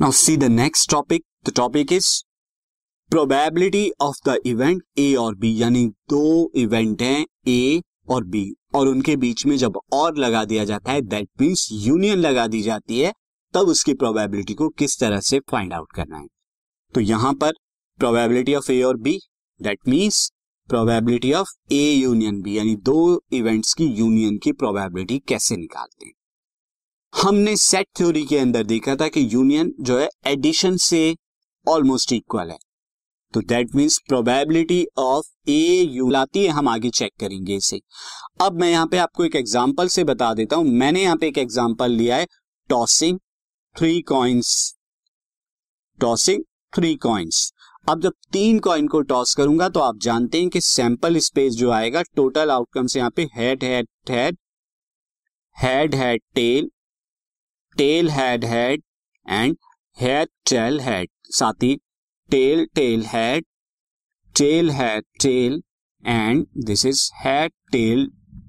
Now see the next topic the topic is probability of the event A और B यानी दो event हैं ए और बी और उनके बीच में जब और लगा दिया जाता है दैट मीन्स यूनियन लगा दी जाती है, तब उसकी प्रोबेबिलिटी को किस तरह से फाइंड आउट करना है? तो यहाँ पर प्रोबेबिलिटी ऑफ़ ए और B that means probability of A union B यानी दो इवेंट्स की यूनियन की प्रोबेबिलिटी कैसे निकालते हैं? हमने सेट थ्योरी के अंदर देखा था कि यूनियन जो है एडिशन से ऑलमोस्ट इक्वल है। तो that means probability of A U लाती है, हम आगे चेक करेंगे इसे। अब मैं यहाँ पे आपको एक एग्जांपल से बता देता हूँ। मैंने यहाँ पे एक एग्जांपल लिया है tossing three coins tossing three coins अब जब तीन कॉइन को टॉस करूँगा तो आप जानते हैं कि सैंपल स्पेस जो आएगा टोटल आउटकम से यहाँ पे head head head head head tail tail head head and head tail head साथ ही tail tail head tail head tail and this is head tail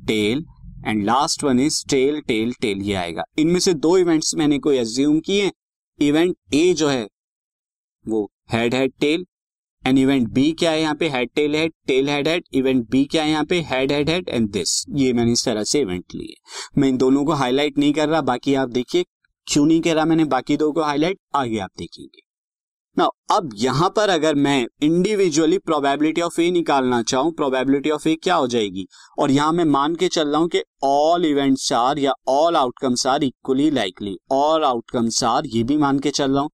tail and last one is tail tail tail ये आएगा। इनमें से दो events मैंने कोई assume किए event A जो है, वो head head tail and event B क्या है यहाँ पे? Head tail head tail head head event B क्या है यहाँ पे? Head head head and this ये मैंने इस तरह से इवेंट लिए। मैं इन दोनों को हाईलाइट नहीं कर रहा, बाकी आप देखिए। क्यों नहीं कह रहा मैंने बाकी दो को हाईलाइट आगे आप देखेंगे। ना अब यहाँ पर अगर मैं इंडिविजुअली प्रोबेबिलिटी ऑफ़ ए निकालना चाहूँ प्रोबेबिलिटी ऑफ़ ए क्या हो जाएगी? और यहाँ मैं मान के चल रहा हूँ कि ऑल इवेंट्स आर या all outcomes are equally likely all outcomes are ये भी मान के चल रहा हूँ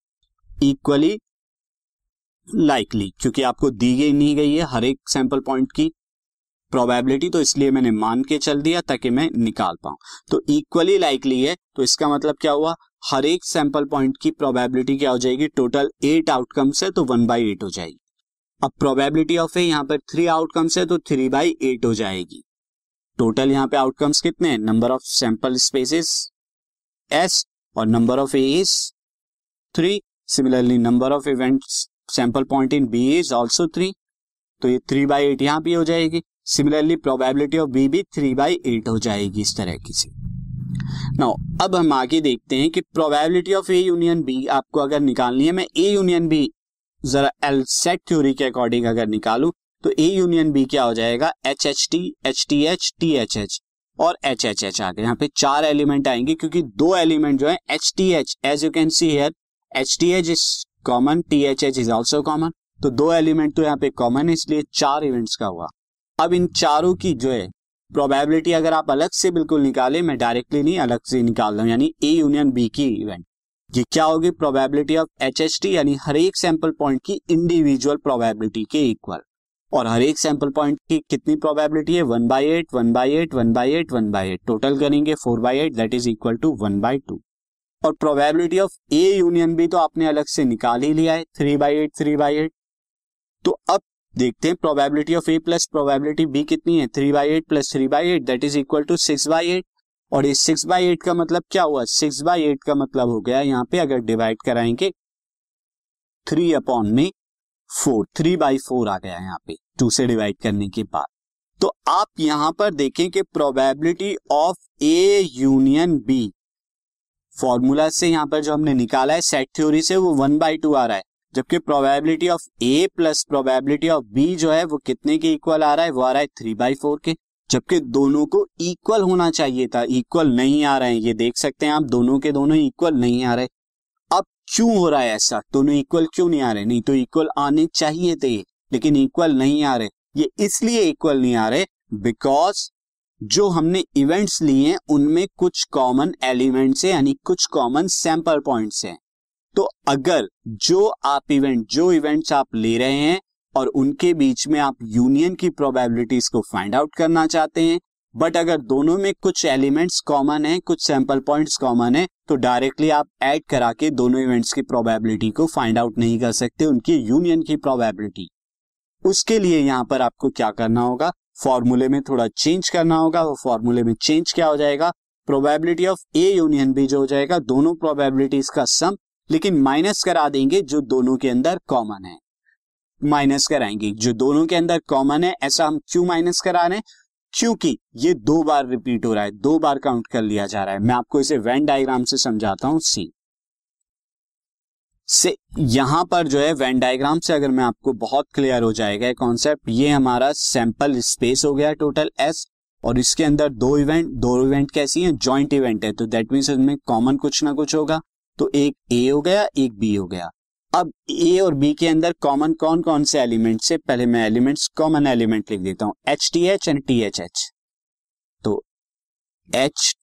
इक्वली लाइकली क्योंकि आपको दी गई नहीं गई है हर एक सैंपल पॉइंट की। प्रोबेबिलिटी तो इसलिए मैंने मान के चल दिया ताकि मैं निकाल पाऊँ। तो इक्वली लाइकली है तो इसका मतलब क्या हुआ? हर एक सैंपल पॉइंट की प्रोबेबिलिटी क्या हो जाएगी? टोटल एट आउटकम्स है तो वन बाई एट हो जाएगी। अब प्रोबेबिलिटी ऑफ़ ए यहाँ पर थ्री आउटकम्स है तो थ्री बाई एट हो जाएगी। टोटल यहाँ पे आउटकम्स कितने हैं? Number of sample spaces S और number of A is three similarly number of events sample point in B is also three तो ये थ्री बाई एट यहाँ भी हो जाएगी। सिमिलरली प्रोबेबिलिटी ऑफ़ बी भी थ्री बाई एट हो जाएगी इस तरह की से। नाउ अब हम आगे देखते हैं कि probability of A union B आपको अगर निकालनी है, मैं ए यूनियन बी जरा एल सेट थ्योरी के अकॉर्डिंग अगर निकालू तो ए यूनियन बी क्या हो जाएगा? H H T H T H T H H और एच एच एच आ गए यहाँ पे चार एलिमेंट आएँगे क्योंकि दो एलिमेंट जो है H T H as you can see here H T H is common T H H is also common तो दो एलिमेंट तो यहाँ पे कॉमन है, इसलिए चार इवेंट्स का हुआ। अब इन चारों की जो है प्रोबेबिलिटी अगर आप अलग से बिल्कुल निकाले, मैं डायरेक्टली नहीं अलग से निकाल रहा हूँ, यानी ए यूनियन बी की इवेंट ये क्या होगी? Probability of H H T यानी हर एक सैंपल पॉइंट की इंडिविजुअल प्रोबेबिलिटी के इक्वल और हर एक सैंपल पॉइंट की कितनी प्रोबेबिलिटी है? One by eight one by eight one by eight one by eight total करेंगे four by eight that is equal to one by two और probability of A union B तो आपने अलग से निकाल ही लिया है three by eight three by eight तो अब देखते हैं probability of A plus probability B कितनी है? Three by eight plus three by eight that is equal to six by eight और ये सिक्स बाई एट का मतलब क्या हुआ? सिक्स बाई एट का मतलब हो गया यहाँ पे अगर डिवाइड कराएँगे थ्री अपॉन में फोर थ्री बाई फोर आ गया यहाँ पे टू से डिवाइड करने के बाद। तो आप यहाँ पर देखें कि probability of A union B formula से यहाँ पर जो हमने निकाला है सेट थ्योरी से वो वन बाई टू आ रहा है। जबकि probability of A plus probability of B जो है, वो कितने के इक्वल आ रहा है? वो आ रहा है थ्री बाई फोर के। जबकि दोनों को इक्वल होना चाहिए था। इक्वल नहीं आ रहे हैं। ये देख सकते हैं आप, दोनों के दोनों इक्वल नहीं आ रहे। अब क्यों हो रहा है ऐसा? दोनों इक्वल क्यों नहीं आ रहे? नहीं तो इक्वल आने चाहिए थे लेकिन इक्वल नहीं आ रहे। ये इसलिए इक्वल नहीं आ रहे बिकॉज़ जो हमने इवेंट्स लिए हैं, उनमें कुछ कॉमन एलिमेंट्स है यानी कुछ कॉमन सैंपल पॉइंट्स हैं। तो अगर जो आप इवेंट जो इवेंट्स आप ले रहे हैं और उनके बीच में आप यूनियन की प्रोबेबिलिटीज को फाइंड आउट करना चाहते हैं बट अगर दोनों में कुछ एलिमेंट्स कॉमन है, कुछ सैंपल पॉइंट्स कॉमन है तो डायरेक्टली आप ऐड करा के दोनों इवेंट्स की प्रोबेबिलिटी को फाइंड आउट नहीं कर सकते, उनकी यूनियन की प्रोबेबिलिटी उसके लिए यहाँ पर आपको क्या करना होगा? फॉर्मूले में थोड़ा चेंज करना होगा, वो फॉर्मूले में चेंज क्या हो जाएगा? Probability of A union B जो हो जाएगा, दोनों प्रोबेबिलिटीज का सम लेकिन माइनस करा देंगे जो दोनों के अंदर कॉमन है। माइनस कराएँगे, जो दोनों के अंदर कॉमन है, ऐसा हम क्यों माइनस करा रहे हैं? क्योंकि ये दो बार रिपीट हो रहा है, दो बार काउंट कर लिया जा रहा है। मैं आपको इसे वेन डायग्राम से समझाता हूँ सी से यहाँ पर जो है वेन डायग्राम से अगर मैं आपको बहुत क्लियर हो जाएगा कॉन्सेप्ट ये हमारा सैंपल स्पेस हो गया टोटल एस और इसके अंदर दो इवेंट दो इवेंट कैसी हैं? जॉइंट इवेंट है तो दैट मीन्स इसमें कॉमन कुछ ना कुछ होगा। तो एक ए हो गया, एक बी हो गया। अब ए और बी के अंदर कॉमन कौन कौन से एलिमेंट से? पहले मैं एलिमेंट्स कॉमन एलिमेंट लिख देता हूँ। H T H and T H H तो एच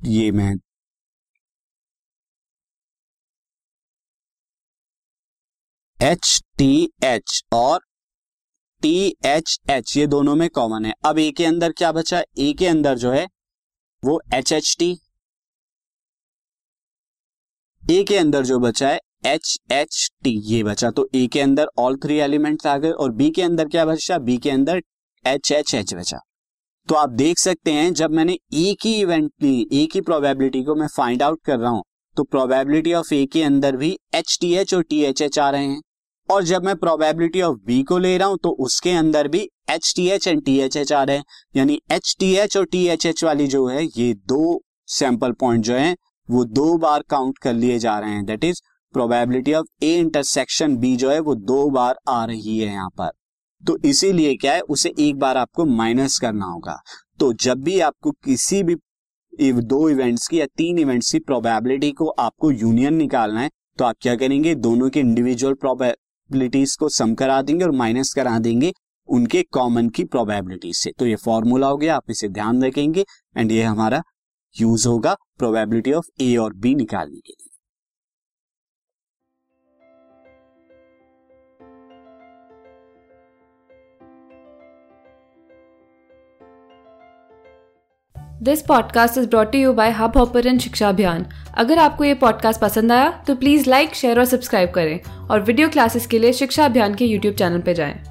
ये मैं एच टी एच और टी एच एच ये दोनों में कॉमन है। अब ए के अंदर क्या बचा? ए के अंदर जो है, वो एच एच टी ए के अंदर जो बचा है एच एच टी ये बचा। तो ए के अंदर ऑल थ्री एलिमेंट्स आ गए और बी के अंदर क्या बचा? बी के अंदर एच एच एच बचा। तो आप देख सकते हैं, जब मैंने एक ही इवेंट एक ही प्रोबेबिलिटी को मैं फाइंड आउट कर रहा हूँ तो प्रोबेबिलिटी ऑफ़ ए के अंदर भी एच टी एच और टी एच एच आ रहे हैं। और जब मैं प्रोबेबिलिटी ऑफ़ बी को ले रहा हूँ तो उसके अंदर भी H T H and T H H आ रहे हैं। यानी एच टी एच और टी एच एच वाली जो है, ये दो सैंपल पॉइंट जो है वो दो बार काउंट कर लिए जा रहे हैं. That is probability of A intersection B जो है, वो दो बार आ रही है यहाँ पर. तो इसीलिए क्या है, उसे एक बार आपको माइनस करना होगा. तो जब भी आपको किसी भी दो इवेंट्स की या तीन इवेंट्स की प्रोबेबिलिटी को आपको यूनियन निकालना है तो आप क्या करेंगे, दोनों के इंडिविजुअल प्रोबेबिलिटीज को सम करा देंगे और माइनस करा देंगे उनके कॉमन की प्रोबेबिलिटी से. तो ये फॉर्मूला हो गया, आप इसे ध्यान रखेंगे एंड ये हमारा यूज़ होगा प्रोबेबिलिटी ऑफ़ ए और बी निकालने के लिए this podcast is brought you by Hubhopper Shiksha Abhiyan अगर आपको ये पॉडकास्ट पसंद आया तो प्लीज़ लाइक शेयर और सब्सक्राइब करें और वीडियो क्लासेस के लिए शिक्षा अभियान के यूट्यूब चैनल पर जाएँ।